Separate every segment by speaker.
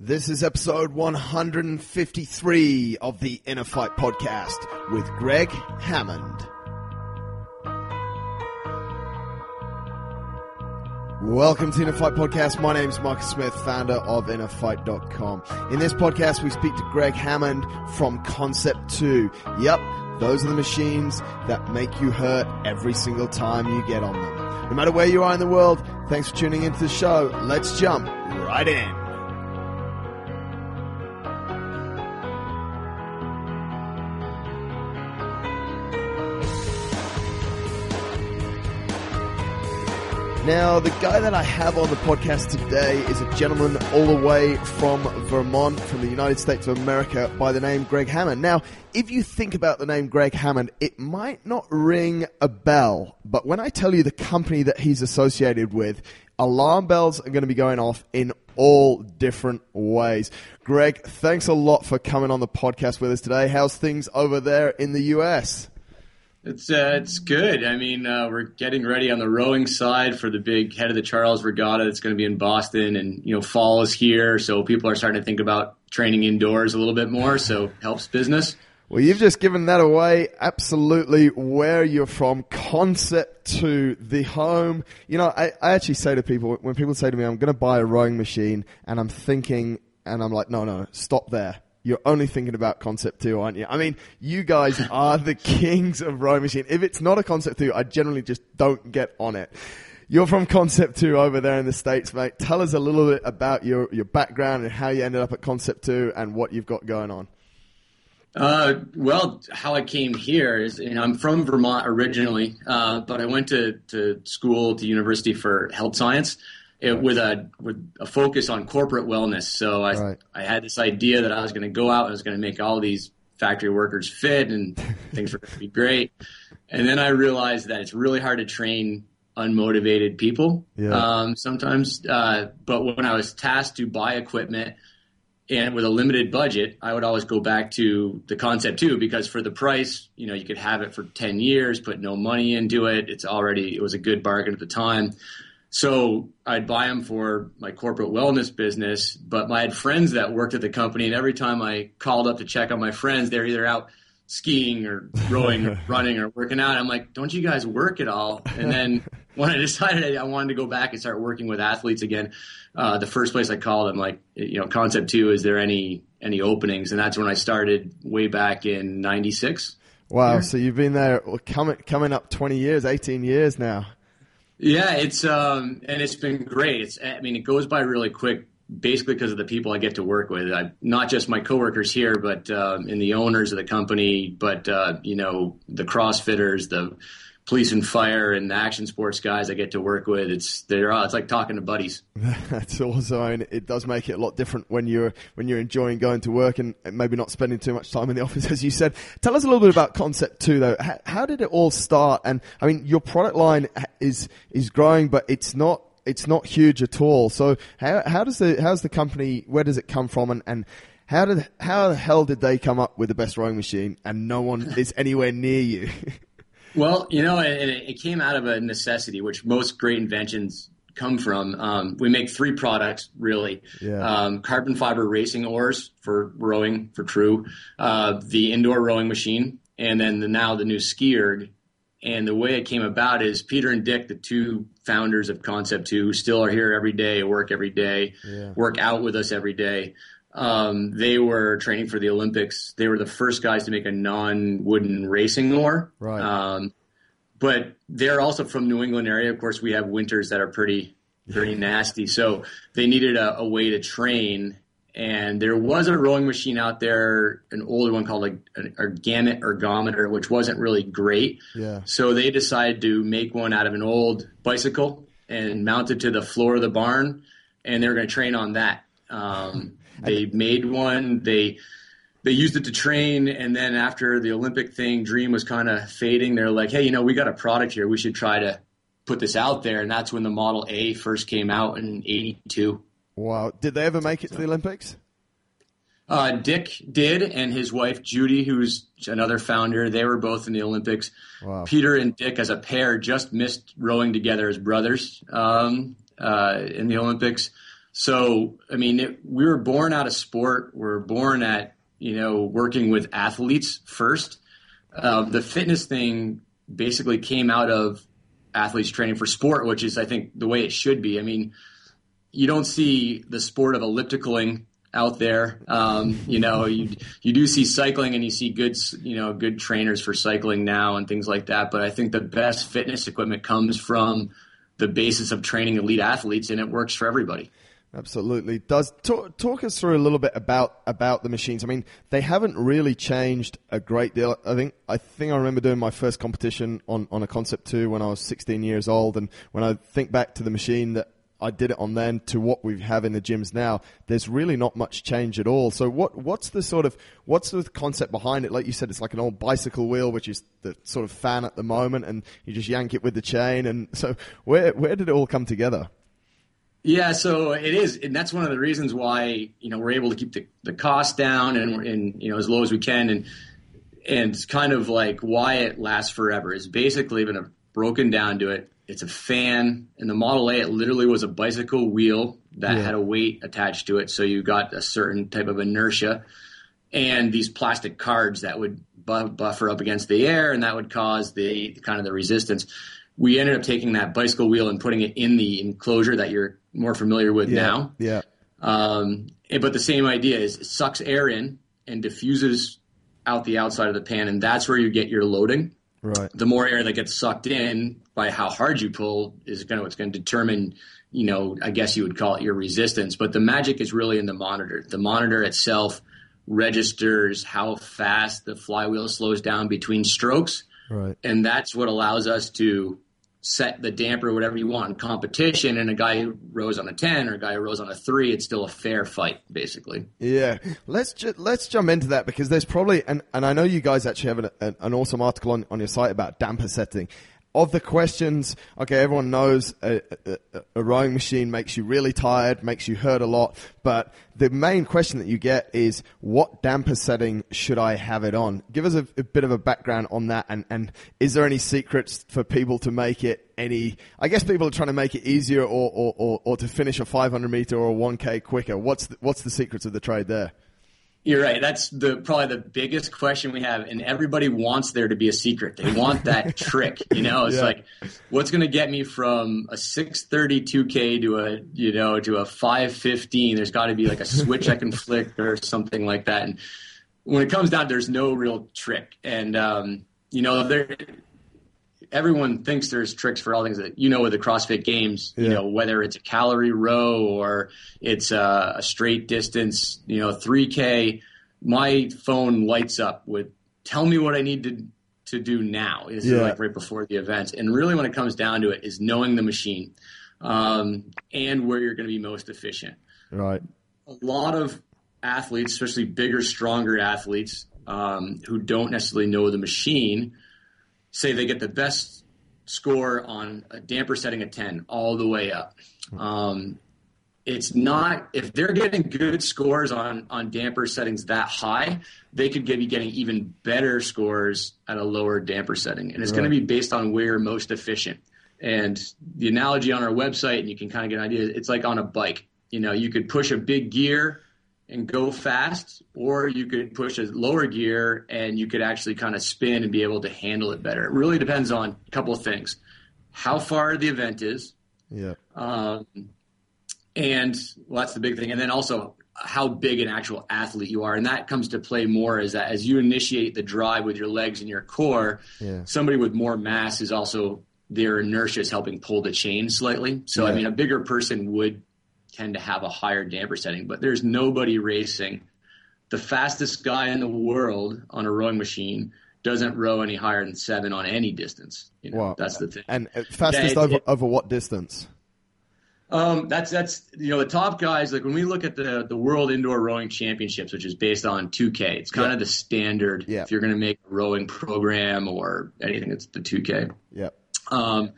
Speaker 1: This is episode 153 of the InnerFight podcast with Greg Hammond. Welcome to InnerFight Podcast. My name is Marcus Smith, founder of InnerFight.com. In this podcast, we speak to Greg Hammond from Concept 2. Yep, those are the machines that make you hurt every single time you get on them. No matter where you are in the world, thanks for tuning into the show. Let's jump right in. Now, the guy that I have on the podcast today is a gentleman all the way from Vermont, from the United States of America, by the name Greg Hammond. Now, if you think about the name Greg Hammond, it might not ring a bell, but when I tell you the company that he's associated with, alarm bells are going to be going off in all different ways. Greg, thanks a lot for coming on the podcast with us today. How's things over there in the US?
Speaker 2: It's uh, it's good. I mean, uh, we're getting ready on the rowing side for the big head of the Charles Regatta that's going to be in Boston, and you know, fall is here, so people are starting to think about training indoors a little bit more. So helps business.
Speaker 1: Well, you've just given that away absolutely where you're from. Concept 2 the home. You know, I, I actually say to people, when people say to me, I'm going to buy a rowing machine, and I'm thinking, and I'm like, no, no, stop there you're only thinking about Concept 2, aren't you? I mean, you guys are the kings of rowing machine. If it's not a Concept 2, I generally just don't get on it. You're from Concept 2 over there in the States, mate. Tell us a little bit about your, your background and how you ended up at Concept 2 and what you've got going on.
Speaker 2: Uh, well, how I came here is, I'm from Vermont originally, uh, but I went to, to school, to university for health science it, with a with a focus on corporate wellness. So I right. I had this idea that I was going to go out and I was going to make all these factory workers fit and things were going to be great. And then I realized that it's really hard to train unmotivated people yeah. um, sometimes. Uh, but when I was tasked to buy equipment and with a limited budget, I would always go back to the Concept 2, because for the price, you know, you could have it for 10 years, put no money into it. It's already, it was a good bargain at the time. So I'd buy them for my corporate wellness business, but I had friends that worked at the company, and every time I called up to check on my friends, they're either out skiing or rowing or running or working out. I'm like, don't you guys work at all? And then when I decided I wanted to go back and start working with athletes again, uh, the first place I called, I'm like, you know, concept two, is there any any openings? And that's when I started way back in '96.
Speaker 1: Wow! Here. So you've been there coming coming up 20 years, 18 years now.
Speaker 2: Yeah, it's um, and it's been great. It's I mean, it goes by really quick, basically because of the people I get to work with. I, not just my coworkers here, but um, in the owners of the company, but uh, you know, the CrossFitters, the police and fire and action sports guys I get to work with. It's they're uh, it's like talking to buddies.
Speaker 1: That's and it does make it a lot different when you're when you're enjoying going to work and maybe not spending too much time in the office, as you said. Tell us a little bit about Concept Two, though. How, how did it all start? And I mean, your product line is is growing, but it's not it's not huge at all. So how how does the how's the company? Where does it come from? And and how did how the hell did they come up with the best rowing machine and no one is anywhere near you?
Speaker 2: Well, you know, it, it came out of a necessity, which most great inventions come from. Um, we make three products really: yeah. um, carbon fiber racing oars for rowing for crew, uh, the indoor rowing machine, and then the, now the new ski erg. And the way it came about is Peter and Dick, the two founders of Concept Two, who still are here every day, work every day, yeah. work out with us every day. Um, they were training for the Olympics. They were the first guys to make a non-wooden racing oar.
Speaker 1: Right. Um,
Speaker 2: but they're also from New England area. Of course, we have winters that are pretty pretty nasty. So they needed a, a, way to train. And there was a rowing machine out there, an older one called like an ergometer, which wasn't really great.
Speaker 1: Yeah.
Speaker 2: So they decided to make one out of an old bicycle and mount it to the floor of the barn, and they were going to train on that. Um, they made one. They they used it to train, and then after the Olympic thing, Dream was kind of fading. They're like, hey, you know, we got a product here. We should try to put this out there, and that's when the Model A first came out in '82.
Speaker 1: Wow! Did they ever make it to the Olympics?
Speaker 2: Uh, Dick did, and his wife Judy, who's another founder, they were both in the Olympics. Wow. Peter and Dick, as a pair, just missed rowing together as brothers um, uh, in the Olympics. So, I mean, it, we were born out of sport. We are born at, you know, working with athletes first. Uh, the fitness thing basically came out of athletes training for sport, which is, I think, the way it should be. I mean, you don't see the sport of ellipticaling out there. Um, you know, you you do see cycling, and you see good you know good trainers for cycling now and things like that. But I think the best fitness equipment comes from the basis of training elite athletes, and it works for everybody.
Speaker 1: Absolutely. Does talk, talk, us through a little bit about about the machines. I mean, they haven't really changed a great deal. I think I think I remember doing my first competition on on a Concept 2 when I was 16 years old and when I think back to the machine that I did it on then to what we have in the gyms now, there's really not much change at all. So what what's the sort of what's the concept behind it? Like you said, it's like an old bicycle wheel, which is the sort of fan at the moment, and you just yank it with the chain. And so where where did it all come together?
Speaker 2: Yeah, so it is, and that's one of the reasons why you know we're able to keep the, the cost down and, and you know as low as we can, and and kind of like why it lasts forever is basically been broken down to it it's a fan. and the Model A, it literally was a bicycle wheel that yeah. had a weight attached to it, so you got a certain type of inertia, and these plastic cards that would buffer up against the air, and that would cause the kind of the resistance. We ended up taking that bicycle wheel and putting it in the enclosure that you're more familiar with
Speaker 1: yeah.
Speaker 2: now.
Speaker 1: Yeah.
Speaker 2: Um, but the same idea is it sucks air in and diffuses out the outside of the pan, and that's where you get your loading.
Speaker 1: Right.
Speaker 2: The more air that gets sucked in by how hard you pull is going to what's going to determine, you know, I guess you would call it your resistance. But the magic is really in the monitor. The monitor itself registers how fast the flywheel slows down between strokes.
Speaker 1: Right.
Speaker 2: And that's what allows us to set the damper whatever you want in competition and a guy who rows on a 10 or a guy who rows on a 3 it's still a fair fight basically.
Speaker 1: Yeah. Let's ju- let's jump into that because there's probably and, and I know you guys actually have an, an, an awesome article on, on your site about damper setting of the questions, okay, everyone knows a, a, a, rowing machine makes you really tired, makes you hurt a lot, but the main question that you get is what damper setting should I have it on? Give us a, a bit of a background on that, and, and is there any secrets for people to make it any? I guess people are trying to make it easier or, or, or, or to finish a 500 meter or a 1K quicker. What's the, what's the secrets of the trade there?
Speaker 2: You're right. That's the probably the biggest question we have, and everybody wants there to be a secret. They want that trick. You know, it's yeah. like, what's going to get me from a 632k to a you know to a 515? There's got to be like a switch I can flick or something like that. And when it comes down, there's no real trick. And um, you know, there everyone thinks there's tricks for all things that you know with the CrossFit Games. Yeah. You know whether it's a calorie row or it's a, a straight distance. You know, 3K. My phone lights up with tell me what I need to to do now. Is yeah. like right before the event, and really when it comes down to it, is knowing the machine um, and where you're going to be most efficient.
Speaker 1: Right.
Speaker 2: A lot of athletes, especially bigger, stronger athletes, um, who don't necessarily know the machine say they get the best score on a damper setting of 10 all the way up. Um, it's not if they're getting good scores on on damper settings that high, they could be getting even better scores at a lower damper setting, and it's right. going to be based on where you're most efficient. And the analogy on our website, and you can kind of get an idea. It's like on a bike. You know, you could push a big gear and go fast, or you could push a lower gear and you could actually kind of spin and be able to handle it better. It really depends on a couple of things: how far the event is,
Speaker 1: yeah,
Speaker 2: um, and well, that's the big thing, and then also how big an actual athlete you are, and that comes to play more as that as you initiate the drive with your legs and your core.
Speaker 1: Yeah.
Speaker 2: Somebody with more mass is also their inertia is helping pull the chain slightly. So yeah. I mean, a bigger person would tend to have a higher damper setting, but there's nobody racing. The fastest guy in the world on a rowing machine doesn't row any higher than seven on any distance. You know, wow. that's the thing.
Speaker 1: And uh, fastest yeah, it, over it, over what distance?
Speaker 2: Um, that's that's you know the top guys. Like when we look at the the World Indoor Rowing Championships, which is based on 2K, it's kind yeah. of the standard.
Speaker 1: Yeah.
Speaker 2: If you're going to make a rowing program or anything, it's the 2K.
Speaker 1: Yeah.
Speaker 2: Um,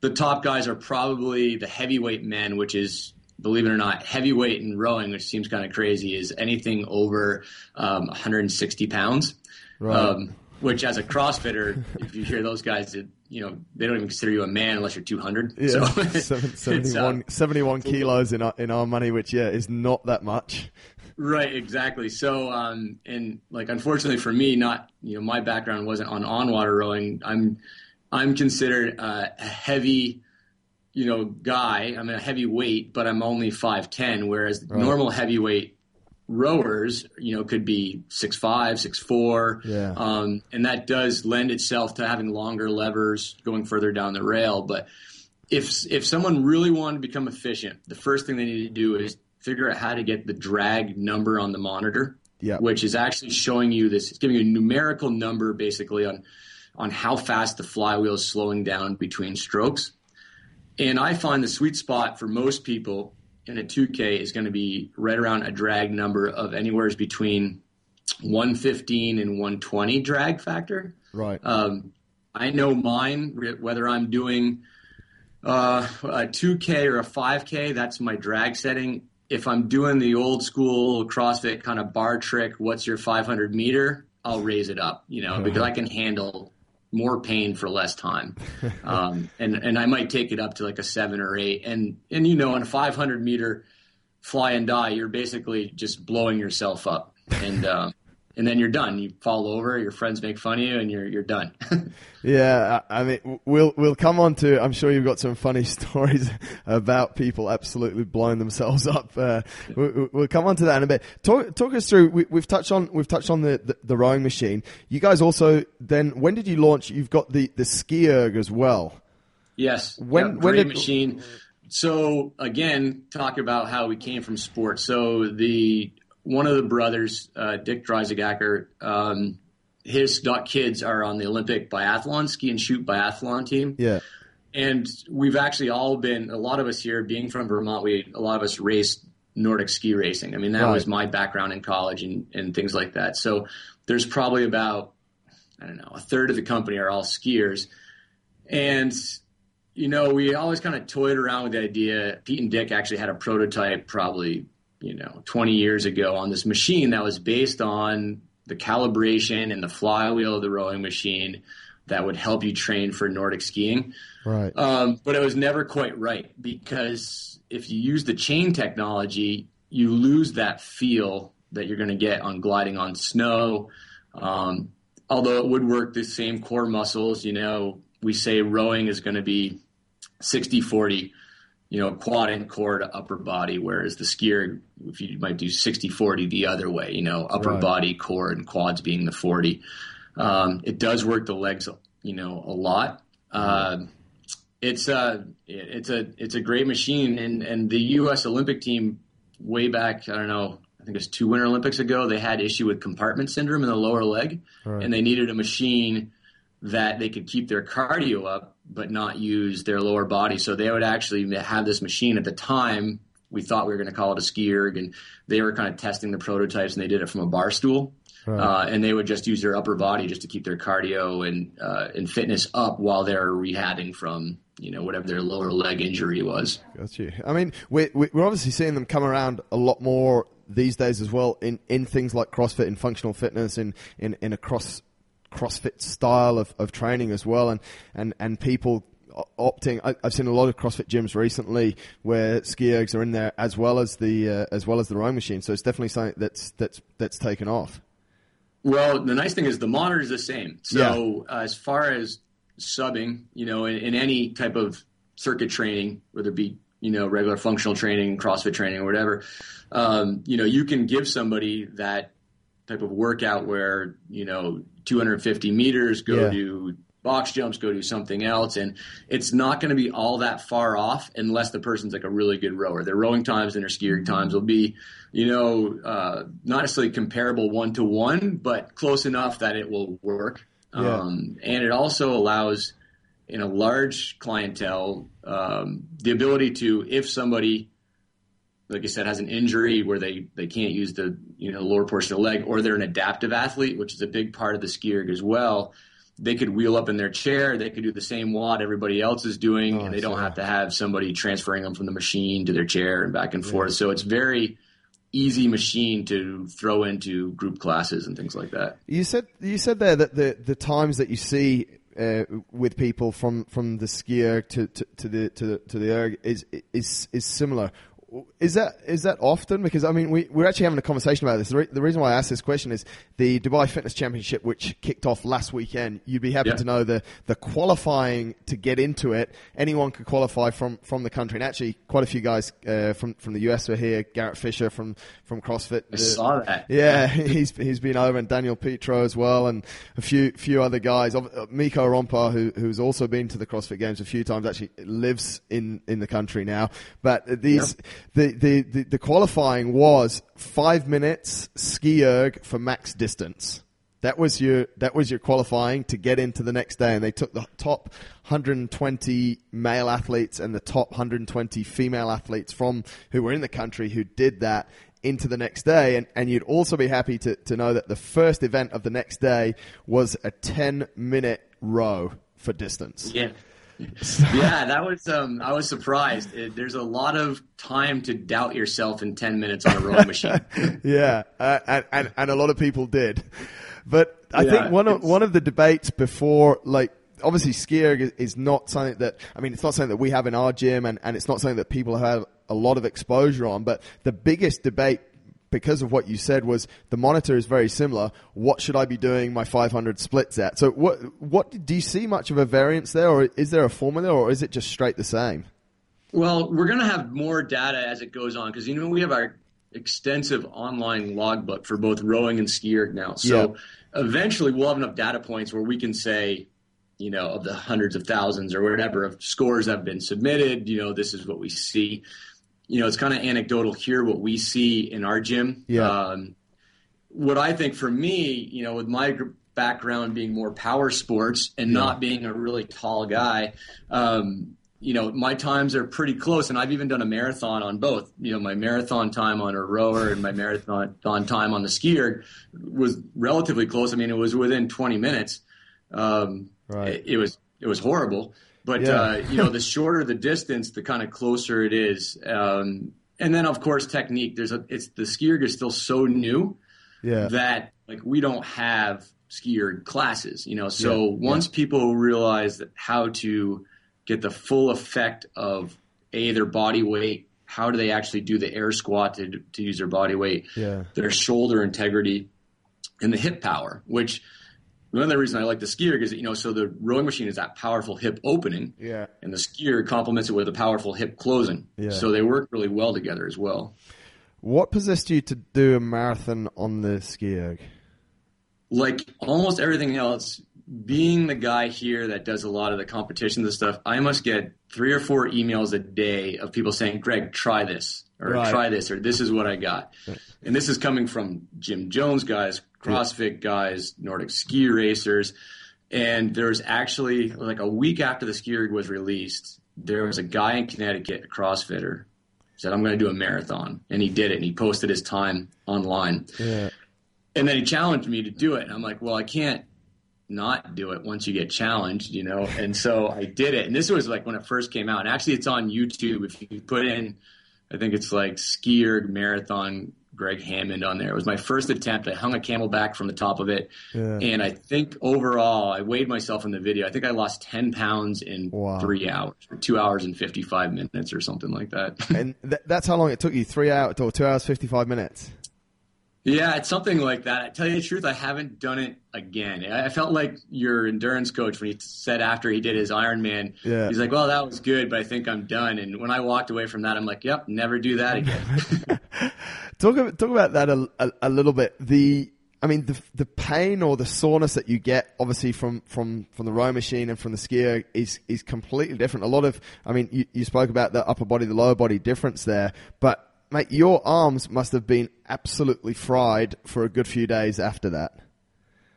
Speaker 2: the top guys are probably the heavyweight men, which is believe it or not, heavyweight in rowing, which seems kind of crazy, is anything over um, 160 pounds.
Speaker 1: Right. Um,
Speaker 2: which as a CrossFitter, if you hear those guys, it, you know, they don't even consider you a man unless you're 200.
Speaker 1: Yeah,
Speaker 2: so
Speaker 1: Seven- 71, 71 kilos in our, in our money, which yeah is not that much.
Speaker 2: Right, exactly. So, um, and like, unfortunately for me, not you know, my background wasn't on on water rowing. I'm, I'm considered uh, a heavy, you know, guy. I'm a heavyweight, but I'm only five ten. Whereas
Speaker 1: Right.
Speaker 2: normal heavyweight rowers, you know, could be six five, six four.
Speaker 1: Yeah.
Speaker 2: Um, and that does lend itself to having longer levers going further down the rail. But if if someone really wanted to become efficient, the first thing they need to do is figure out how to get the drag number on the monitor,
Speaker 1: Yeah.
Speaker 2: which is actually showing you this, it's giving you a numerical number basically on on how fast the flywheel is slowing down between strokes. And I find the sweet spot for most people in a 2K is going to be right around a drag number of anywhere between 115 and 120 drag factor.
Speaker 1: Right.
Speaker 2: Um, I know mine, whether I'm doing uh, a 2K or a 5K, that's my drag setting. If I'm doing the old school CrossFit kind of bar trick, what's your 500 meter? I'll raise it up, you know, because I can handle more pain for less time. Um, and, and I might take it up to like a seven or eight. And, and you know, on a 500 meter fly and die, you're basically just blowing yourself up. And, um, and then you're done. You fall over, your friends make fun of you, and you're you're done.
Speaker 1: Yeah, I mean, we'll we'll come on to. I'm sure you've got some funny stories about people absolutely blowing themselves up. Uh, we, we'll come on to that in a bit. Talk talk us through. We, we've touched on we've touched on the, the the rowing machine. You guys also then when did you launch? You've got the the ski erg as well.
Speaker 2: Yes.
Speaker 1: When-
Speaker 2: Yep,
Speaker 1: when did-
Speaker 2: machine. So again, talk about how we came from sports. So the one of the brothers, uh, Dick Dreissigacker, um, his kids are on the Olympic biathlon ski and shoot biathlon team.
Speaker 1: Yeah,
Speaker 2: And we've actually all been a lot of us here, being from Vermont, we a lot of us raced Nordic ski racing. I mean, that
Speaker 1: Right.
Speaker 2: was my background in college and, and things like that. So there's probably about I don't know, a third of the company are all skiers. And you know, we always kind of toyed around with the idea. Pete and Dick actually had a prototype probably, you know, 20 years ago on this machine that was based on the calibration and the flywheel of the rowing machine that would help you train for Nordic skiing.
Speaker 1: right.
Speaker 2: Um, but it was never quite right because if you use the chain technology, you lose that feel that you're going to get on gliding on snow. Um, although it would work the same core muscles, you know, we say rowing is going to be 60 40, you know, quad and core to upper body, whereas the skier, if you might do 60 40 the other way, you know, upper
Speaker 1: Right.
Speaker 2: body, core, and quads being the 40. Um, it does work the legs, you know, a lot. Uh, it's a it's a it's a great machine, and and the U.S. Olympic team way back, I don't know, I think it was two Winter Olympics ago, they had issue with compartment syndrome in the lower leg,
Speaker 1: Right.
Speaker 2: and they needed a machine that they could keep their cardio up but not use their lower body. So they would actually have this machine at the time. We thought we were going to call it a ski erg, and they were kind of testing the prototypes, and they did it from a bar stool.
Speaker 1: Right.
Speaker 2: Uh, and they would just use their upper body just to keep their cardio and uh, and fitness up while they're rehabbing from you know whatever their lower leg injury was.
Speaker 1: Got you. I mean, we're, we're obviously seeing them come around a lot more these days as well in, in things like CrossFit and functional fitness and in, in a cross CrossFit style of, of training as well. And, and, and people opting, I, I've seen a lot of CrossFit gyms recently where ski ergs are in there as well as the, uh, as well as the rowing machine. So it's definitely something that's, that's, that's taken off.
Speaker 2: Well, the nice thing is the monitor is the same. So uh, as far as subbing, you know, in, in any type of circuit training, whether it be you know regular functional training, CrossFit training, or whatever, um, you know, you can give somebody that type of workout where you know 250 meters go
Speaker 1: Yeah.
Speaker 2: to box jumps, go do something else, and it's not going to be all that far off unless the person's like a really good rower. Their rowing times and their skiing times will be, you know, uh, not necessarily comparable one to one, but close enough that it will work.
Speaker 1: Yeah.
Speaker 2: Um, and it also allows in a large clientele um, the ability to, if somebody like I said, has an injury where they, they can't use the you know lower portion of the leg, or they're an adaptive athlete, which is a big part of the ski erg as well. They could wheel up in their chair. They could do the same WOD everybody else is doing,
Speaker 1: Oh,
Speaker 2: and they don't
Speaker 1: yeah.
Speaker 2: have to have somebody transferring them from the machine to their chair and back and forth. So it's very easy machine to throw into group classes and things like that.
Speaker 1: You said you said there that the the times that you see uh, with people from, from the skier to, to, to the to the to the erg is is is similar. Is that is that often? Because I mean, we we're actually having a conversation about this. The, re- the reason why I asked this question is the Dubai Fitness Championship, which kicked off last weekend. You'd be happy
Speaker 2: Yeah.
Speaker 1: to know the the qualifying to get into it. Anyone could qualify from from the country, and actually, quite a few guys uh, from from the US were here. Garret Fisher from from CrossFit.
Speaker 2: I
Speaker 1: uh,
Speaker 2: saw that.
Speaker 1: yeah, he's he's been over, and Daniel Petro as well, and a few few other guys. Uh, Mikko Aronpää, who who's also been to the CrossFit Games a few times, actually lives in in the country now. But these the, the the the qualifying was five minutes ski erg for max distance. That was your that was your qualifying to get into the next day, and they took the top 120 male athletes and the top 120 female athletes from who were in the country who did that into the next day, and, and you'd also be happy to, to know that the first event of the next day was a 10 minute row for distance.
Speaker 2: Yeah. yeah, that was. Um, I was surprised. It, there's a lot of time to doubt yourself in ten minutes on a rowing machine.
Speaker 1: yeah, uh, and, and and a lot of people did. But I
Speaker 2: Yeah,
Speaker 1: think one of one of the debates before, like obviously skiing is, is not something that I mean, it's not something that we have in our gym, and and it's not something that people have a lot of exposure on. But the biggest debate. Because of what you said was the monitor is very similar. What should I be doing my 500 splits at? So what what do you see much of a variance there, or is there a formula, or is it just straight the same?
Speaker 2: Well, we're going to have more data as it goes on because you know we have our extensive online logbook for both rowing and skier now. So eventually we'll have enough data points where we can say, you know, of the hundreds of thousands or whatever of scores that have been submitted, you know, this is what we see. You know, it's kind of anecdotal here what we see in our gym.
Speaker 1: Yeah.
Speaker 2: Um, what I think for me, you know, with my background being more power sports and not being a really tall guy, um, you know, my times are pretty close, and I've even done a marathon on both. You know, my marathon time on a rower and my marathon on time on the skier was relatively close. I mean, it was within 20 minutes. Um,
Speaker 1: Right.
Speaker 2: it, it was it was horrible, but
Speaker 1: Yeah.
Speaker 2: uh, you know, the shorter the distance, the kind of closer it is. Um, and then, of course, technique. There's a it's the skier is still so new
Speaker 1: Yeah.
Speaker 2: that like we don't have skier classes, you know. So
Speaker 1: Yeah,
Speaker 2: once people realize that how to get the full effect of a their body weight, how do they actually do the air squat to to use their body weight,
Speaker 1: Yeah.
Speaker 2: their shoulder integrity, and the hip power, which one of the reasons I like the skier is that, you know so the rowing machine is that powerful hip opening,
Speaker 1: Yeah.
Speaker 2: and the skier complements it with a powerful hip closing.
Speaker 1: Yeah.
Speaker 2: So they work really well together as well.
Speaker 1: What possessed you to do a marathon on the skier?
Speaker 2: like almost everything else, being the guy here that does a lot of the competitions and stuff, I must get three or four emails a day of people saying, Greg, try this, or
Speaker 1: Right.
Speaker 2: try this, or this is what I got. And this is coming from Jim Jones guys, CrossFit guys, Nordic ski racers. And there was actually, like a week after the ski erg was released, there was a guy in Connecticut, a CrossFitter, said, I'm going to do a marathon. And he did it, and he posted his time online.
Speaker 1: Yeah.
Speaker 2: And then he challenged me to do it. And I'm like, well, I can't not do it once you get challenged, you know? And so I did it. And this was like when it first came out. And actually, it's on YouTube. If you put in, I think it's like skier marathon Greg Hammond on there. It was my first attempt. I hung a CamelBak from the top of it.
Speaker 1: Yeah.
Speaker 2: And I think overall, I weighed myself in the video. I think I lost 10 pounds in
Speaker 1: Wow.
Speaker 2: three hours, two hours and 55 minutes or something like that.
Speaker 1: and th- that's how long it took you three hours or two hours fifty five minutes
Speaker 2: Yeah, it's something like that. I tell you the truth, I haven't done it again. I felt like your endurance coach when he said after he did his Ironman,
Speaker 1: Yeah.
Speaker 2: he's like, "Well, that was good, but I think I'm done." And when I walked away from that, I'm like, "Yep, never do that again."
Speaker 1: talk about, talk about that a, a, a little bit the I mean the the pain or the soreness that you get obviously from from from the row machine and from the skier is is completely different a lot of I mean you, you spoke about the upper body the lower body difference there but mate your arms must have been absolutely fried for a good few days after that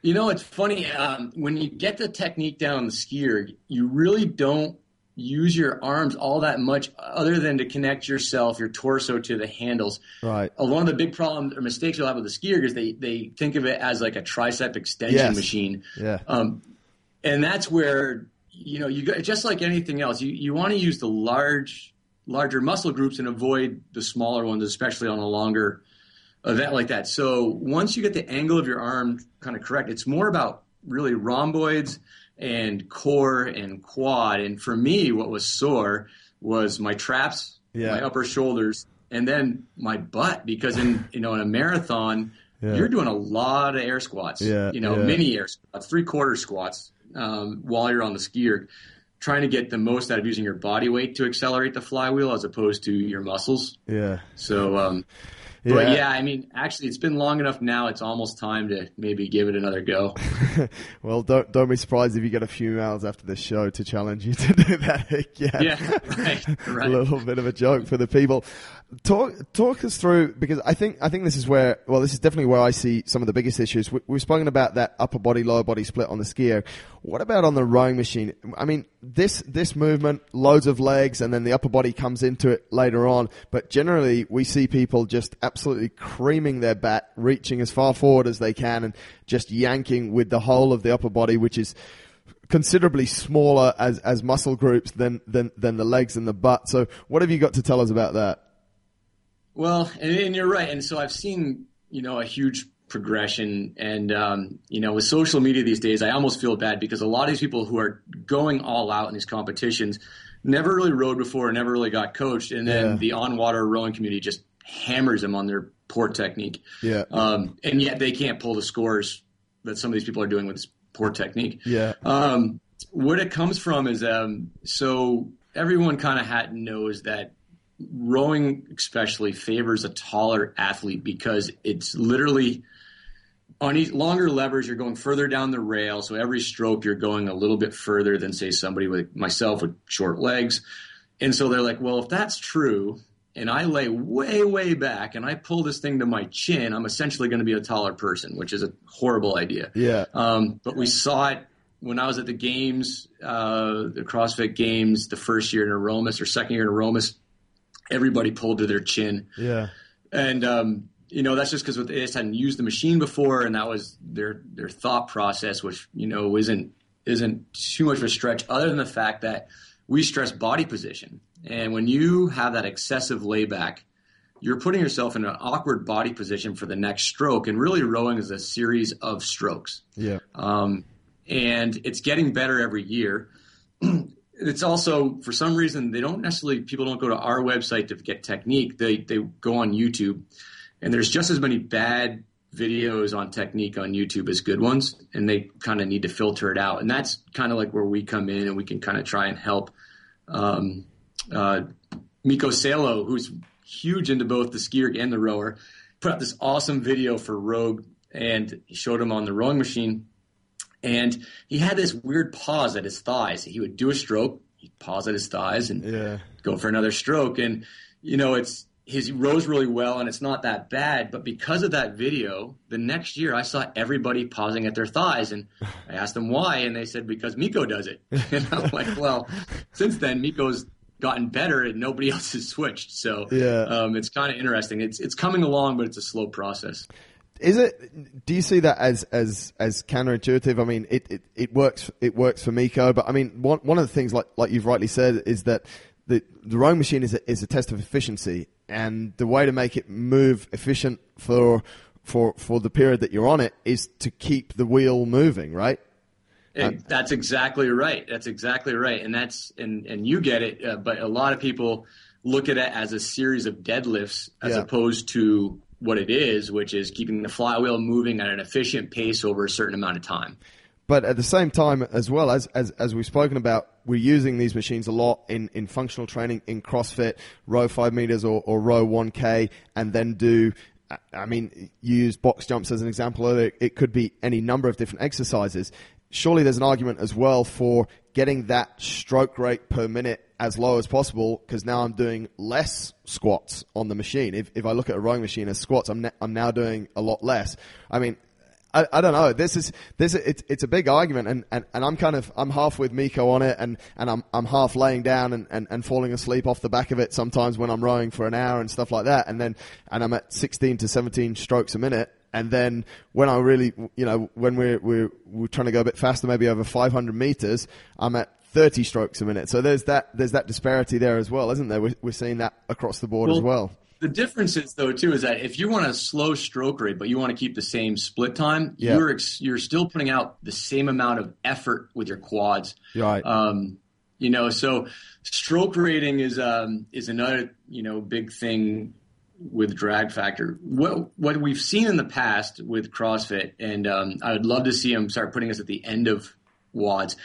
Speaker 2: you know, it's funny um, when you get the technique down on the skier, you really don't use your arms all that much, other than to connect yourself, your torso to the handles.
Speaker 1: right
Speaker 2: Uh, One of the big problems or mistakes you'll have with the skier is they they think of it as like a tricep extension
Speaker 1: Yes.
Speaker 2: machine.
Speaker 1: yeah
Speaker 2: Um, and that's where you know you just like anything else, you you want to use the large larger muscle groups and avoid the smaller ones, especially on a longer event like that. So once you get the angle of your arm kind of correct, it's more about really rhomboids and core and quad. And for me, what was sore was my traps,
Speaker 1: Yeah.
Speaker 2: my upper shoulders, and then my butt. Because in you know in a marathon,
Speaker 1: Yeah.
Speaker 2: you're doing a lot of air squats.
Speaker 1: Yeah,
Speaker 2: you know, mini air squats, three quarter squats um, while you're on the skier. Trying to get the most out of using your body weight to accelerate the flywheel as opposed to your muscles.
Speaker 1: Yeah.
Speaker 2: So, um,
Speaker 1: Yeah.
Speaker 2: but yeah, I mean, actually, it's been long enough now. It's almost time to maybe give it another go.
Speaker 1: well, don't don't be surprised if you get a few emails after the show to challenge you to do that again.
Speaker 2: Yeah, right,
Speaker 1: a little bit of a joke for the people. Talk talk us through because I think I think this is where well this is definitely where I see some of the biggest issues. We, we've spoken about that upper body lower body split on the skier. What about on the rowing machine? I mean this this movement loads of legs and then the upper body comes into it later on. But generally we see people just absolutely creaming their bat, reaching as far forward as they can and just yanking with the whole of the upper body, which is considerably smaller as, as muscle groups than, than, than the legs and the butt. So what have you got to tell us about that?
Speaker 2: Well, and, and you're right. And so I've seen, you know, a huge progression. And, um, you know, with social media these days, I almost feel bad because a lot of these people who are going all out in these competitions never really rowed before, never really got coached. And then
Speaker 1: Yeah.
Speaker 2: the on water rowing community just hammers them on their poor technique.
Speaker 1: Yeah.
Speaker 2: Um, and yet they can't pull the scores that some of these people are doing with this poor technique.
Speaker 1: Yeah.
Speaker 2: Um, what it comes from is um, so everyone kind of had knows that rowing especially favors a taller athlete because it's literally on each longer levers you're going further down the rail so every stroke you're going a little bit further than say somebody with myself with short legs and so they're like well if that's true and I lay way way back and I pull this thing to my chin I'm essentially going to be a taller person which is a horrible idea
Speaker 1: Yeah.
Speaker 2: um, but we saw it when I was at the games, uh, the CrossFit games, the first year in Aromas or second year in Aromas. Everybody pulled to their chin,
Speaker 1: Yeah.
Speaker 2: and um, you know that's just because they just hadn't used the machine before, and that was their their thought process, which you know isn't isn't too much of a stretch, other than the fact that we stress body position, and when you have that excessive layback, you're putting yourself in an awkward body position for the next stroke, and really rowing is a series of strokes
Speaker 1: Yeah.
Speaker 2: um, and it's getting better every year. it's also for some reason they don't necessarily people don't go to our website to get technique. They they go on YouTube, and there's just as many bad videos on technique on YouTube as good ones, and they kind of need to filter it out. And that's kind of like where we come in, and we can kind of try and help. Um, uh, Mikko Salo, who's huge into both the skier and the rower, put out this awesome video for Rogue, and he showed him on the rowing machine and he had this weird pause at his thighs. He would do a stroke, he'd pause at his thighs and
Speaker 1: Yeah.
Speaker 2: go for another stroke. And, you know, it's, his rows really well and it's not that bad. But because of that video, the next year I saw everybody pausing at their thighs. And I asked them why. And they said, because Mikko does it. And I'm like, well, since then, Mikko's gotten better and nobody else has switched. So
Speaker 1: Yeah.
Speaker 2: um, it's kind of interesting. It's, it's coming along, but it's a slow process.
Speaker 1: Is it? Do you see that as as as counterintuitive? I mean, it, it, it works it works for Mikko, but I mean, one one of the things like like you've rightly said is that the the rowing machine is a, is a test of efficiency, and the way to make it move efficient for for for the period that you're on it is to keep the wheel moving, right?
Speaker 2: Eh, That's exactly right. That's exactly right, and that's and and you get it. Uh, but a lot of people look at it as a series of deadlifts as
Speaker 1: Yeah.
Speaker 2: opposed to what it is, which is keeping the flywheel moving at an efficient pace over a certain amount of time.
Speaker 1: But at the same time, as well as, as, as we've spoken about, we're using these machines a lot in, in functional training, in CrossFit, row five meters or, or row 1K, and then do, I- mean, use box jumps as an example. It, it could be any number of different exercises. Surely there's an argument as well for getting that stroke rate per minute as low as possible because now I'm doing less squats on the machine. If, if I look at a rowing machine as squats, I'm, I'm now doing a lot less. I mean, I, I don't know. This is this is, it's it's a big argument, and, and, and I'm kind of I'm half with Mikko on it, and, and I'm I'm half laying down and, and, and falling asleep off the back of it sometimes when I'm rowing for an hour and stuff like that, and then and I'm at 16 to 17 strokes a minute, and then when I really you know when we're we're we're trying to go a bit faster, maybe over 500 meters, I'm at 30 strokes a minute. So there's that there's that disparity there as well, isn't there? We're, we're seeing that across the board as well.
Speaker 2: the difference is though too is that if you want a slow stroke rate but you want to keep the same split time,
Speaker 1: Yeah.
Speaker 2: you're ex- you're still putting out the same amount of effort with your quads.
Speaker 1: Right.
Speaker 2: Um, you know, so stroke rating is um, is another you know big thing with drag factor. What what we've seen in the past with CrossFit, and um, I would love to see them start putting us at the end of WODs.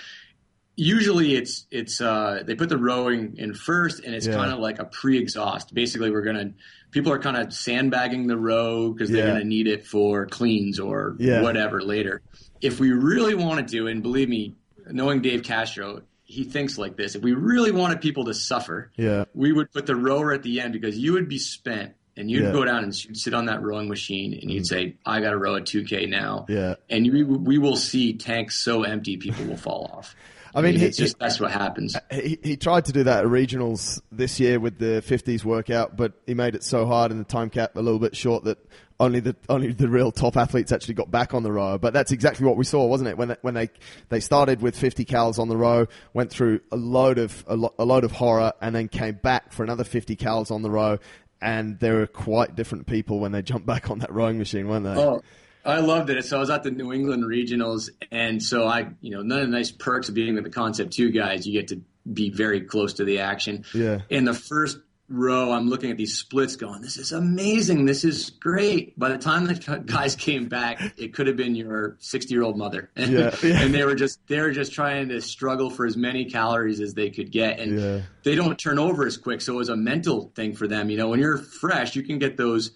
Speaker 2: Usually, it's it's uh, they put the rowing in first, and it's
Speaker 1: Yeah.
Speaker 2: kind of like a pre-exhaust. Basically, we're gonna people are kind of sandbagging the row because they're
Speaker 1: Yeah.
Speaker 2: gonna need it for cleans or
Speaker 1: Yeah.
Speaker 2: whatever later. If we really wanted to, and believe me, knowing Dave Castro, he thinks like this. If we really wanted people to suffer,
Speaker 1: Yeah.
Speaker 2: we would put the rower at the end because you would be spent and you'd
Speaker 1: Yeah.
Speaker 2: go down and you'd sit on that rowing machine and you'd mm. say, I got to row a 2K now.
Speaker 1: Yeah.
Speaker 2: And we, we will see tanks so empty, people will fall off.
Speaker 1: I mean, he-
Speaker 2: it's just that's what happens.
Speaker 1: Uh, he, he tried to do that at regionals this year with the 50s workout, but he made it so hard and the time cap a little bit short that only the only the real top athletes actually got back on the row. But that's exactly what we saw, wasn't it? When they, when they they started with 50 cals on the row, went through a load of a, lo- a load of horror, and then came back for another 50 cals on the row. And they were quite different people when they jumped back on that rowing machine, weren't they?
Speaker 2: Oh, I loved it. So I was at the New England regionals, and so I, you know, none of the nice perks of being with the Concept Two guys. You get to be very close to the action.
Speaker 1: Yeah.
Speaker 2: In the first row, I'm looking at these splits, going, "This is amazing. This is great." By the time the guys came back, it could have been your 60 year old mother,
Speaker 1: Yeah, yeah.
Speaker 2: and they were just they were just trying to struggle for as many calories as they could get, and
Speaker 1: Yeah.
Speaker 2: they don't turn over as quick. So it was a mental thing for them. You know, when you're fresh, you can get those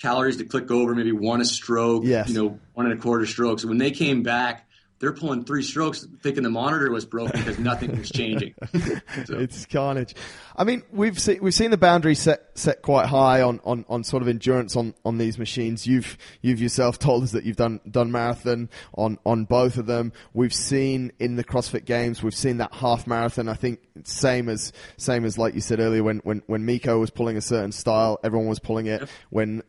Speaker 2: calories to click over, maybe one a stroke,
Speaker 1: Yes.
Speaker 2: you know, one and a quarter strokes. When they came back, they're pulling three strokes, thinking the monitor was broken because nothing was changing. So-
Speaker 1: It's carnage. I mean, we've seen we've seen the boundary set set quite high on, on, on sort of endurance on, on these machines. You've you've yourself told us that you've done done marathon on, on both of them. We've seen in the CrossFit Games, we've seen that half marathon. I think same as same as like you said earlier when when when Mikko was pulling a certain style, everyone was pulling it. When h-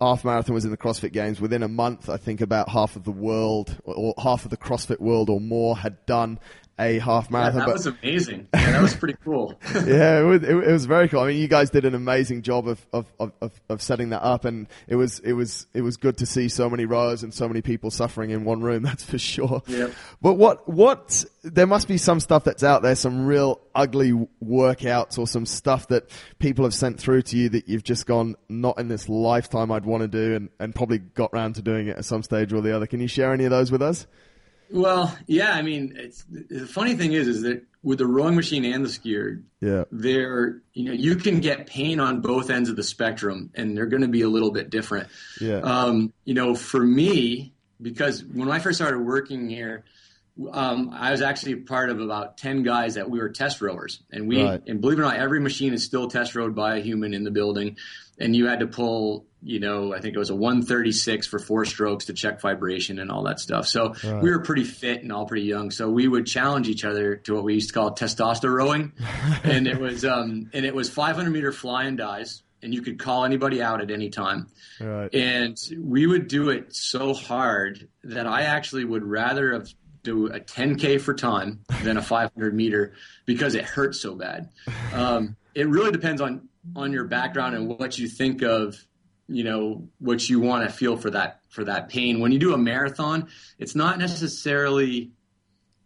Speaker 1: half marathon was in the CrossFit Games. Within a month, I think about half of the world or, half of the CrossFit world or more had done a half
Speaker 2: Yeah,
Speaker 1: marathon.
Speaker 2: that
Speaker 1: but-
Speaker 2: was amazing. Yeah, that was pretty cool.
Speaker 1: yeah, it was, it, it was very cool. I mean, you guys did an amazing job of, of, of, of, setting that up, and it was it was it was good to see so many rows and so many people suffering in one room. That's for sure.
Speaker 2: Yep.
Speaker 1: But what what there must be some stuff that's out there, some real ugly workouts or some stuff that people have sent through to you that you've just gone, not in this lifetime I'd want to do, and, and probably got round to doing it at some stage or the other. Can you share any of those with us?
Speaker 2: Well, yeah, I mean, it's, the funny thing is, is that with the rowing machine and the skier,
Speaker 1: Yeah.
Speaker 2: there, you know, you can get pain on both ends of the spectrum, and they're going to be a little bit different.
Speaker 1: Yeah.
Speaker 2: Um, you know, for me, because when I first started working here, um, I was actually part of about ten guys that we were test rowers, and we,
Speaker 1: Right.
Speaker 2: and believe it or not, every machine is still test rowed by a human in the building, and you had to pull, you know, I think it was a 136 for four strokes to check vibration and all that stuff. So
Speaker 1: Right.
Speaker 2: we were pretty fit and all pretty young, so we would challenge each other to what we used to call testosterone rowing, and it was, um, and it was 500 meter fly and dies, and you could call anybody out at any time.
Speaker 1: Right.
Speaker 2: And we would do it so hard that I actually would rather have do a 10k for time than a 500 meter because it hurts so bad. Um, it really depends on on your background and what you think of, you know, what you want to feel for that for that pain. When you do a marathon, it's not necessarily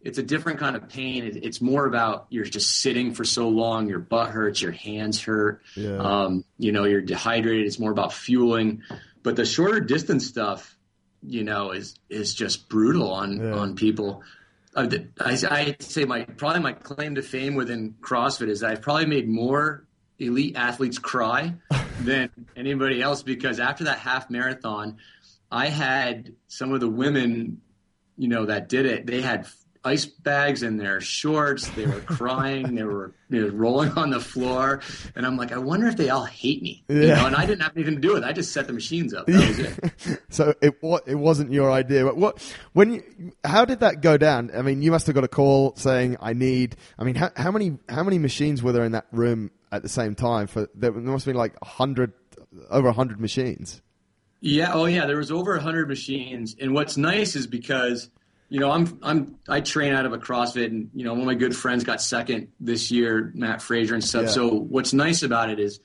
Speaker 2: it's a different kind of pain. It, it's more about you're just sitting for so long, your butt hurts, your hands hurt,
Speaker 1: Yeah.
Speaker 2: um, you know, you're dehydrated. It's more about fueling. But the shorter distance stuff, you know, is is just brutal on
Speaker 1: Yeah.
Speaker 2: on people. Uh, I, I say my probably my claim to fame within CrossFit is that I've probably made more elite athletes cry than anybody else because after that half marathon, I had some of the women, you know, that did it. They had ice bags in their shorts. They were crying. they were you know, rolling on the floor, and I'm like, I wonder if they all hate me. You
Speaker 1: Yeah.
Speaker 2: know, and I didn't have anything to do with it. I just set the machines up. That was it.
Speaker 1: so it it wasn't your idea. But what when you, how did that go down? I mean, you must have got a call saying I need. I mean, how, how many how many machines were there in that room at the same time? For there must have been like a hundred over a hundred machines.
Speaker 2: Yeah. Oh, yeah. There was over a hundred machines, and what's nice is because you know I'm I'm I train out of a CrossFit, and you know one of my good friends got second this year, Mat Fraser and stuff.
Speaker 1: Yeah.
Speaker 2: So what's nice about it is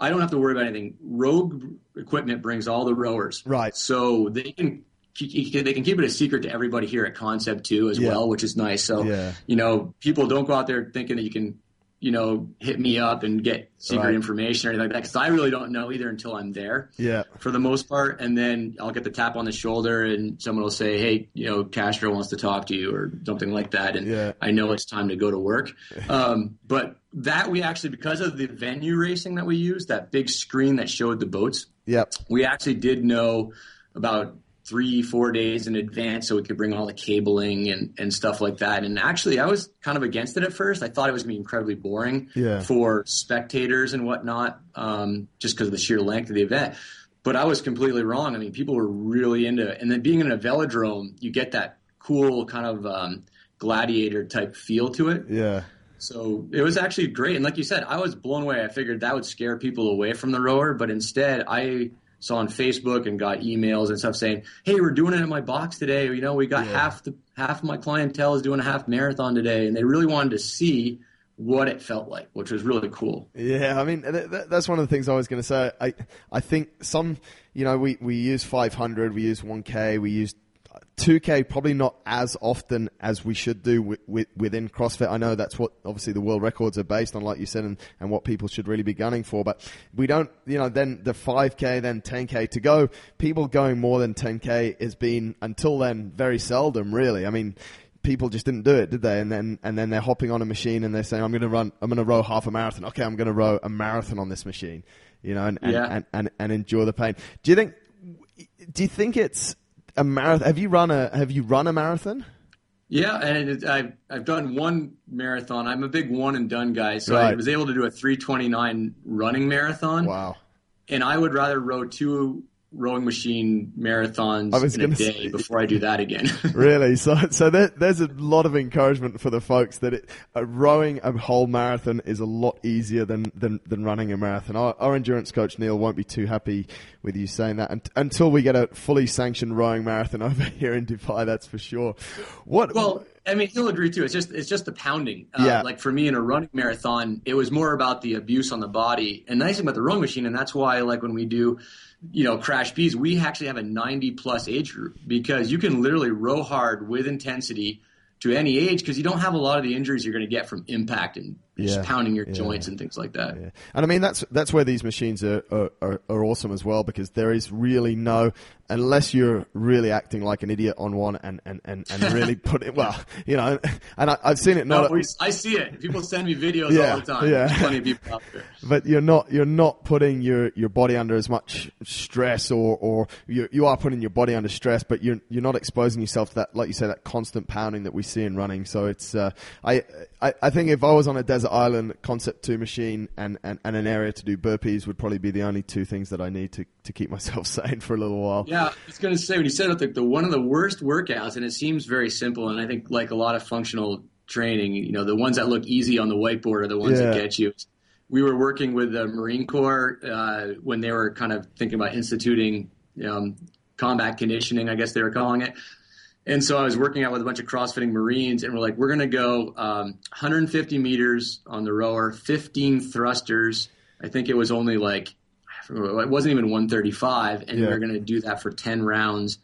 Speaker 2: I don't have to worry about anything. Rogue equipment brings all the rowers,
Speaker 1: Right.
Speaker 2: So they can they can keep it a secret to everybody here at Concept Two as
Speaker 1: Yeah.
Speaker 2: well, which is nice. So
Speaker 1: Yeah.
Speaker 2: you know, people don't go out there thinking that you can you know hit me up and get secret
Speaker 1: Right.
Speaker 2: information or anything like that because I really don't know either until I'm there
Speaker 1: Yeah.
Speaker 2: for the most part. And then I'll get the tap on the shoulder and someone will say, Hey, you know, Castro wants to talk to you or something like that. And
Speaker 1: Yeah.
Speaker 2: I know it's time to go to work. Um, but that we actually, because of the venue racing that we used, that big screen that showed the boats,
Speaker 1: Yep.
Speaker 2: we actually did know about three, four days in advance so we could bring all the cabling and, and stuff like that. And actually, I was kind of against it at first. I thought it was going to be incredibly boring
Speaker 1: Yeah.
Speaker 2: for spectators and whatnot, um, just because of the sheer length of the event. But I was completely wrong. I mean, people were really into it. And then being in a velodrome, you get that cool kind of um, gladiator type feel to it.
Speaker 1: Yeah.
Speaker 2: So it was actually great. And like you said, I was blown away. I figured that would scare people away from the rower, but instead I saw on Facebook and got emails and stuff saying, "Hey, we're doing it in my box today. You know, we got
Speaker 1: Yeah.
Speaker 2: half the half of my clientele is doing a half marathon today." And they really wanted to see what it felt like, which was really cool.
Speaker 1: Yeah, I mean th- th- that's one of the things I was going to say. I I think some, you know, we we use 500, we use 1K, we use 2K probably not as often as we should do wi- wi- within CrossFit. I know that's what obviously the world records are based on, like you said, and, and what people should really be gunning for. But we don't, you know, then the 5K, then 10K to go. People going more than 10K has been until then very seldom, really. I mean, people just didn't do it, did they? And then and then they're hopping on a machine and they're saying, "I'm going to run, I'm going to row half a marathon. Okay, I'm going to row a marathon on this machine." You know, and and,
Speaker 2: Yeah.
Speaker 1: and, and and endure the pain. Do you think? Do you think it's a marathon? Have you run a Have you run a marathon?
Speaker 2: Yeah, and it, I've I've done one marathon. I'm a big one and done guy, so I was able to do a 329 running marathon.
Speaker 1: Wow.
Speaker 2: And I would rather row two rowing machine marathons
Speaker 1: I was
Speaker 2: in a day
Speaker 1: say-
Speaker 2: before I do that again.
Speaker 1: really? So, so there, there's a lot of encouragement for the folks that it, uh, rowing a whole marathon is a lot easier than, than, than running a marathon. Our, our endurance coach Neil won't be too happy with you saying that unt- until we get a fully sanctioned rowing marathon over here in Dubai. That's for sure. What?
Speaker 2: well, I mean, he'll agree too. It's just it's just the pounding. Uh,
Speaker 1: Yeah.
Speaker 2: Like for me in a running marathon, it was more about the abuse on the body. And the nice thing about the rowing machine, and that's why like when we do, you know, CRASH-B's, we actually have a 90 plus age group because you can literally row hard with intensity to any age because you don't have a lot of the injuries you're going to get from impact and just
Speaker 1: Yeah.
Speaker 2: pounding your
Speaker 1: Yeah.
Speaker 2: joints and things like that.
Speaker 1: Yeah. And I mean that's that's where these machines are, are, are awesome as well because there is really no unless you're really acting like an idiot on one and, and, and, and really put it well you know and I, I've seen it
Speaker 2: No, we, I see it. People send me videos
Speaker 1: Yeah,
Speaker 2: all the time.
Speaker 1: yeah.
Speaker 2: There's plenty of people out there.
Speaker 1: but you're not you're not putting your, your body under as much stress or, or you you are putting your body under stress but you're you're not exposing yourself to that like you say that constant pounding that we see in running so it's uh, I, I I think if I was on a desert island concept 2 machine and, and, and an area to do burpees would probably be the only two things that I need to, to keep myself sane for a little while
Speaker 2: Yeah, I was going to say when you said it, the, the one of the worst workouts, and it seems very simple, and I think like a lot of functional training, you know, the ones that look easy on the whiteboard are the ones that get you. We were working with the Marine Corps uh, when they were kind of thinking about instituting um, combat conditioning, I guess they were calling it. And so I was working out with a bunch of CrossFitting Marines, and we're like, we're going to go um, 150 meters on the rower, 15 thrusters. I think it was only like, It wasn't even 135, and
Speaker 1: Yeah.
Speaker 2: we are going to do that for 10 rounds.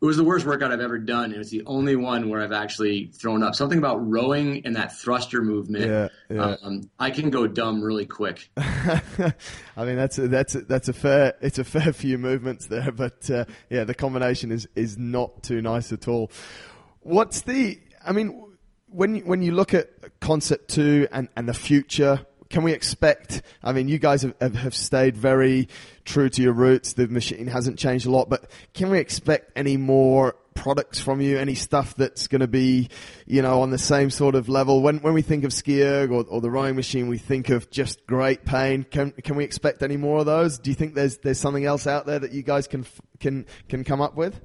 Speaker 2: It was the worst workout I've ever done, and it's the only one where I've actually thrown up. Something about rowing and that thruster movement.
Speaker 1: Yeah, yeah.
Speaker 2: Um, I can go dumb really quick.
Speaker 1: I mean that's a, that's a, that's a fair it's a fair few movements there, but uh, yeah, the combination is is not too nice at all. What's the? I mean, when when you look at concept two and and the future, can we expect? I mean, you guys have, have, stayed very true to your roots. The machine hasn't changed a lot, but can we expect any more? products from you any stuff that's going to be you know on the same sort of level when when we think of ski erg or, or the rowing machine we think of just great pain can can we expect any more of those do you think there's there's something else out there that you guys can can can come up with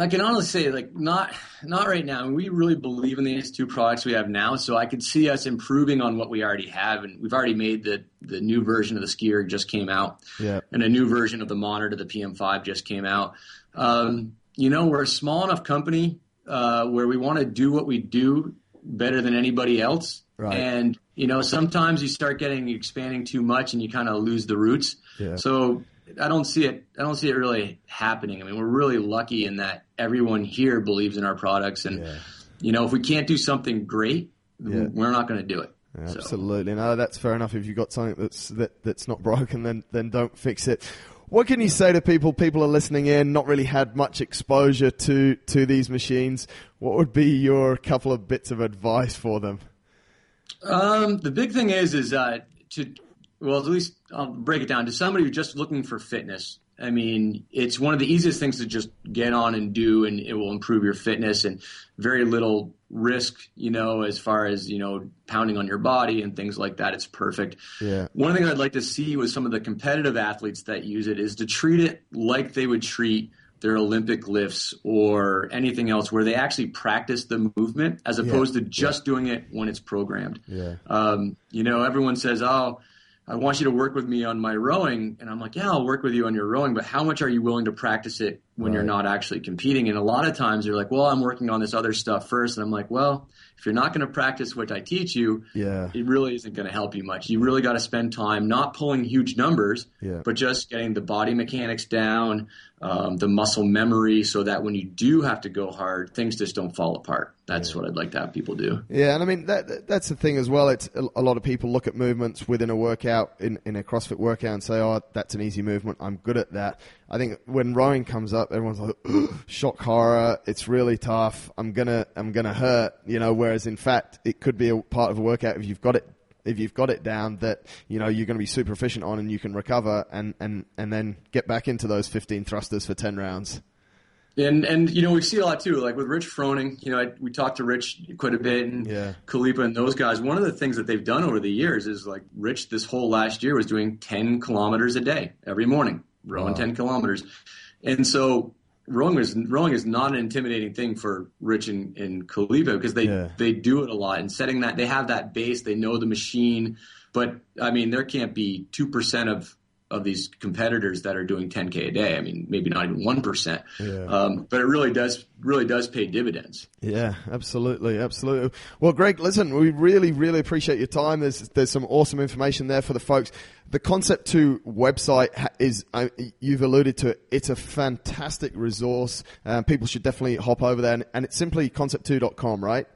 Speaker 2: I can honestly say, like, not not right now. We really believe in these two products we have now, so I could see us improving on what we already have, and we've already made the the new version of the ski erg just came out,
Speaker 1: Yeah.
Speaker 2: and a new version of the monitor, the PM5, just came out. Um, you know, we're a small enough company uh, where we want to do what we do better than anybody else.
Speaker 1: Right.
Speaker 2: And you know, sometimes you start getting expanding too much, and you kind of lose the roots.
Speaker 1: Yeah.
Speaker 2: So I don't see it. I don't see it really happening. I mean, we're really lucky in that everyone here believes in our products, and
Speaker 1: Yeah.
Speaker 2: you know, if we can't do something great,
Speaker 1: Yeah.
Speaker 2: we're not going to do it. So-
Speaker 1: Absolutely. No, that's fair enough. If you've got something that's that, that's not broken, then then don't fix it. What can you say to people? People are listening in, not really had much exposure to to these machines. What would be your couple of bits of advice for them?
Speaker 2: Um, the big thing is, is uh, to well, at least I'll break it down to somebody who's just looking for fitness. I mean, it's one of the easiest things to just get on and do, and it will improve your fitness and very little risk, you know, as far as you know, pounding on your body and things like that. It's perfect.
Speaker 1: Yeah.
Speaker 2: One thing I'd like to see with some of the competitive athletes that use it is to treat it like they would treat their Olympic lifts or anything else, where they actually practice the movement as opposed to just doing it when it's programmed.
Speaker 1: Yeah.
Speaker 2: Um, you know, everyone says, "Oh, I want you to work with me on my rowing," and I'm like, "Yeah, I'll work with you on your rowing, but how much are you willing to practice it when you're not actually competing?" And a lot of times you're like, "Well, I'm working on this other stuff first. and I'm like, "Well, if you're not going to practice what I teach you,
Speaker 1: Yeah.
Speaker 2: it really isn't going to help you much. You really got to spend time not pulling huge numbers,
Speaker 1: Yeah.
Speaker 2: but just getting the body mechanics down, um, the muscle memory, so that when you do have to go hard, things just don't fall apart. That's what I'd like to have people do.
Speaker 1: Yeah, and I mean that that- that's the thing as well. It's a, a lot of people look at movements within a workout in, in a CrossFit workout and say, "Oh, that's an easy movement. I'm good at that." I think when rowing comes up, everyone's like, "Shock horror! It's really tough. I'm gonna I'm gonna hurt." You know, whereas in fact, it could be a part of a workout if you've got it if you've got it down that you know you're going to be super efficient on and you can recover and and and then get back into those 15 thrusters for 10 rounds.
Speaker 2: And and you know we see a lot too, like with Rich Froning. You know, I, we talked to Rich quite a bit, and
Speaker 1: Yeah.
Speaker 2: Khalipa and those guys. One of the things that they've done over the years is like Rich this whole last year was doing ten kilometers a day every morning, rowing
Speaker 1: Wow.
Speaker 2: ten kilometers, and so rowing is rowing is not an intimidating thing for Rich and, and Khalipa because they
Speaker 1: Yeah.
Speaker 2: they do it a lot and setting that they have that base, they know the machine, but I mean there can't be two percent of of these competitors that are doing 10k a day. I mean, maybe not even one percent.
Speaker 1: Yeah.
Speaker 2: Um, but it really does really does pay dividends.
Speaker 1: Yeah, absolutely, absolutely. Well, Greg, listen, we really, really appreciate your time. There's there's some awesome information there for the folks. The Concept Two website is uh, you've alluded to it. It's a fantastic resource. Um, people should definitely hop over there, and, and it's simply concept2.com, right?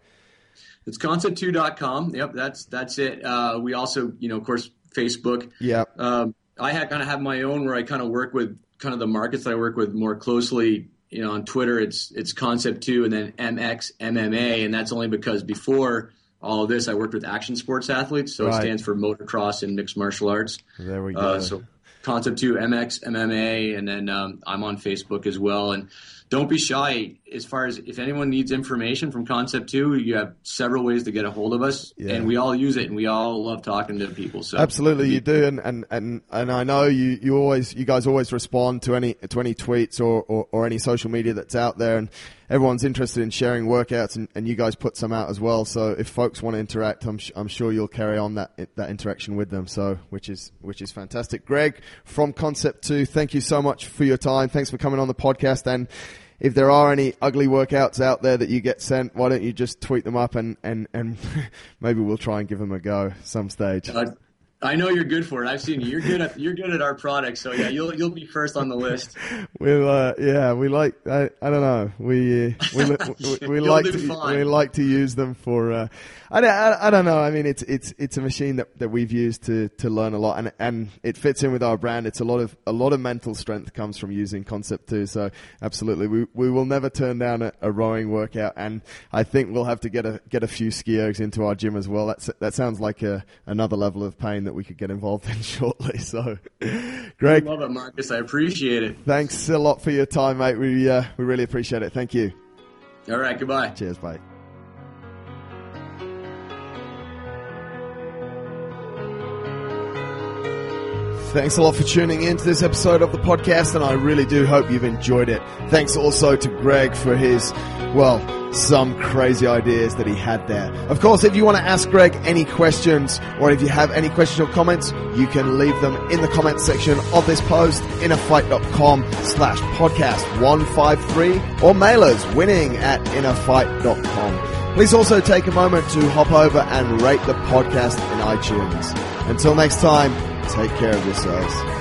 Speaker 2: It's concept2.com. Yep, that's that's it. Uh, we also, you know, of course, Facebook.
Speaker 1: Yeah,
Speaker 2: Um, I kind of have my own where I kind of work with kind of the markets that I work with more closely. You know, on Twitter, it's it's Concept Two and then MX MMA, and that's only because before all of this, I worked with action sports athletes, so
Speaker 1: Right.
Speaker 2: it stands for motocross and mixed martial arts.
Speaker 1: there we go.
Speaker 2: Uh, so Concept 2 MX MMA, and then um, I'm on Facebook as well. And don't be shy as far as if anyone needs information from Concept 2, you have several ways to get a hold of us,
Speaker 1: Yeah.
Speaker 2: and we all use it, and we all love talking to people. So
Speaker 1: Absolutely, you do, and, and, and, and I know you, you always you guys always respond to any to any tweets or, or, or any social media that's out there, and everyone's interested in sharing workouts, and, and you guys put some out as well. So if folks want to interact, I'm sh- I'm sure you'll carry on that that interaction with them. So which is which is fantastic. Greg from Concept Two, thank you so much for your time. Thanks for coming on the podcast and. If there are any ugly workouts out there that you get sent, why don't you just tweet them up and, and, and maybe we'll try and give them a go some stage.
Speaker 2: I know you're good for it. I've seen you. You're good at you're good at our product. So yeah, you'll you'll be first on the list.
Speaker 1: We'll, uh, yeah, we like. I, I don't know. We uh, we, we, we like to
Speaker 2: fine.
Speaker 1: we like to use them for. Uh, I, I, I don't know. I mean, it's it's it's a machine that, that we've used to, to learn a lot, and and it fits in with our brand. It's a lot of a lot of mental strength comes from using Concept Two. So absolutely, we we will never turn down a, a rowing workout, and I think we'll have to get a get a few ski ergs into our gym as well. That's that sounds like a another level of pain that we could get involved in shortly. So, Greg,
Speaker 2: Love it, Marcus. I appreciate it.
Speaker 1: Thanks a lot for your time, mate. We uh, we really appreciate it. Thank you.
Speaker 2: All right, goodbye.
Speaker 1: Cheers, mate. Thanks a lot for tuning in to this episode of the podcast, and I really do hope you've enjoyed it. Thanks also to Greg for his, well, some crazy ideas that he had there. Of course, if you want to ask Greg any questions, or if you have any questions or comments, you can leave them in the comment section of this post, innerfight.com slash podcast 153, or mailers winning at innerfight.com. Please also take a moment to hop over and rate the podcast in iTunes. Until next time, take care of yourselves.